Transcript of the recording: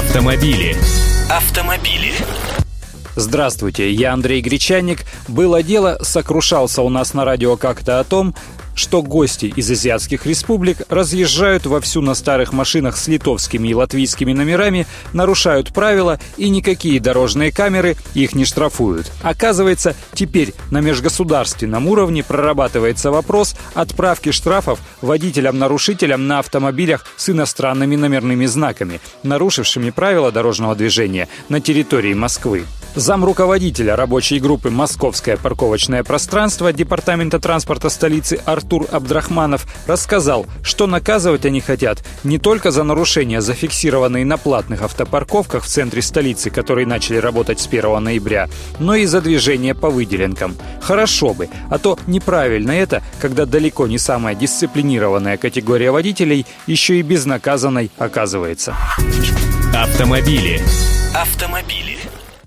Автомобили. Автомобили. Здравствуйте, я Андрей Гречанник. Было дело, сокрушался у нас на радио как-то о том, что гости из азиатских республик разъезжают вовсю на старых машинах с литовскими и латвийскими номерами, нарушают правила и никакие дорожные камеры их не штрафуют. Оказывается, теперь на межгосударственном уровне прорабатывается вопрос отправки штрафов водителям-нарушителям на автомобилях с иностранными номерными знаками, нарушившими правила дорожного движения на территории Москвы. Зам руководителя рабочей группы «Московское парковочное пространство» Департамента транспорта столицы Артур Абдрахманов рассказал, что наказывать они хотят не только за нарушения, зафиксированные на платных автопарковках в центре столицы, которые начали работать с 1 ноября, но и за движение по выделенкам. Хорошо бы, а то неправильно это, когда далеко не самая дисциплинированная категория водителей еще и безнаказанной оказывается. Автомобили. Автомобили.